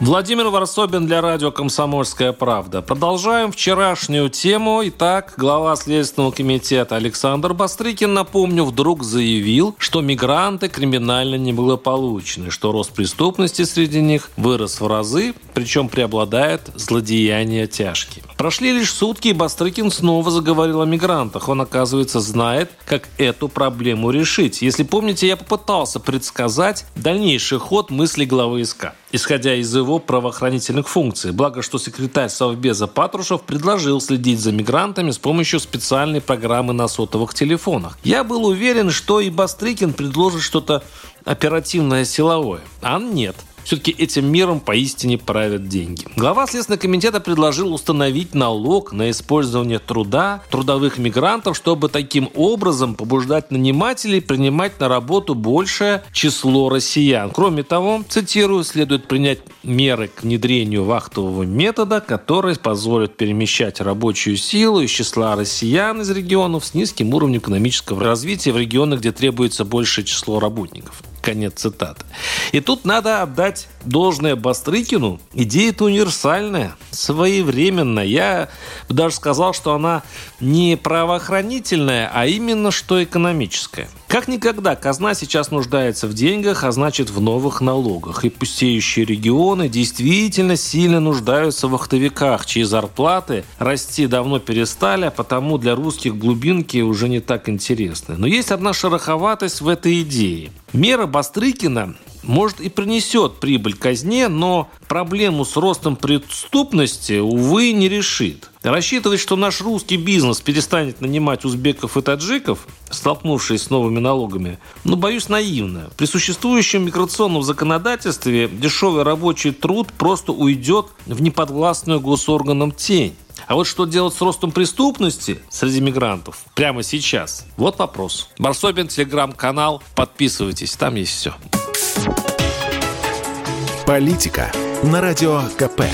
Владимир Варсобин для радио «Комсомольская правда». Продолжаем вчерашнюю тему. Итак, глава Следственного комитета Александр Бастрыкин, напомню, вдруг заявил, что мигранты криминально неблагополучны, что рост преступности среди них вырос в разы, причем преобладает злодеяния тяжкие. Прошли лишь сутки, и Бастрыкин снова заговорил о мигрантах. Он, оказывается, знает, как эту проблему решить. Если помните, я попытался предсказать дальнейший ход мысли главы СК исходя из его правоохранительных функций. Благо, что секретарь Совбеза Патрушев предложил следить за мигрантами с помощью специальной программы на сотовых телефонах. Я был уверен, что и Бастрыкин предложит что-то оперативное силовое. А нет. Все-таки этим миром поистине правят деньги. Глава Следственного комитета предложил установить налог на использование труда трудовых мигрантов, чтобы таким образом побуждать нанимателей принимать на работу большее число россиян. Кроме того, цитирую, следует принять меры к внедрению вахтового метода, который позволит перемещать рабочую силу из числа россиян из регионов с низким уровнем экономического развития в регионах, где требуется большее число работников. Конец цитаты. И тут надо отдать должное Бастрыкину. Идея-то универсальная, своевременная. Я бы даже сказал, что она не правоохранительная, а именно что экономическая. Как никогда казна сейчас нуждается в деньгах, а значит в новых налогах. И пустеющие регионы действительно сильно нуждаются в вахтовиках, чьи зарплаты расти давно перестали, а потому для русских глубинки уже не так интересны. Но есть одна шероховатость в этой идее. Мера Бастрыкина может и принесет прибыль казне, но проблему с ростом преступности, увы, не решит. Рассчитывать, что наш русский бизнес перестанет нанимать узбеков и таджиков, столкнувшись с новыми налогами, ну, боюсь, наивно. При существующем миграционном законодательстве дешевый рабочий труд просто уйдет в неподвластную госорганам тень. А вот что делать с ростом преступности среди мигрантов прямо сейчас? Вот вопрос. Барсобин, телеграм-канал. Подписывайтесь, там есть все. Политика на радио КП.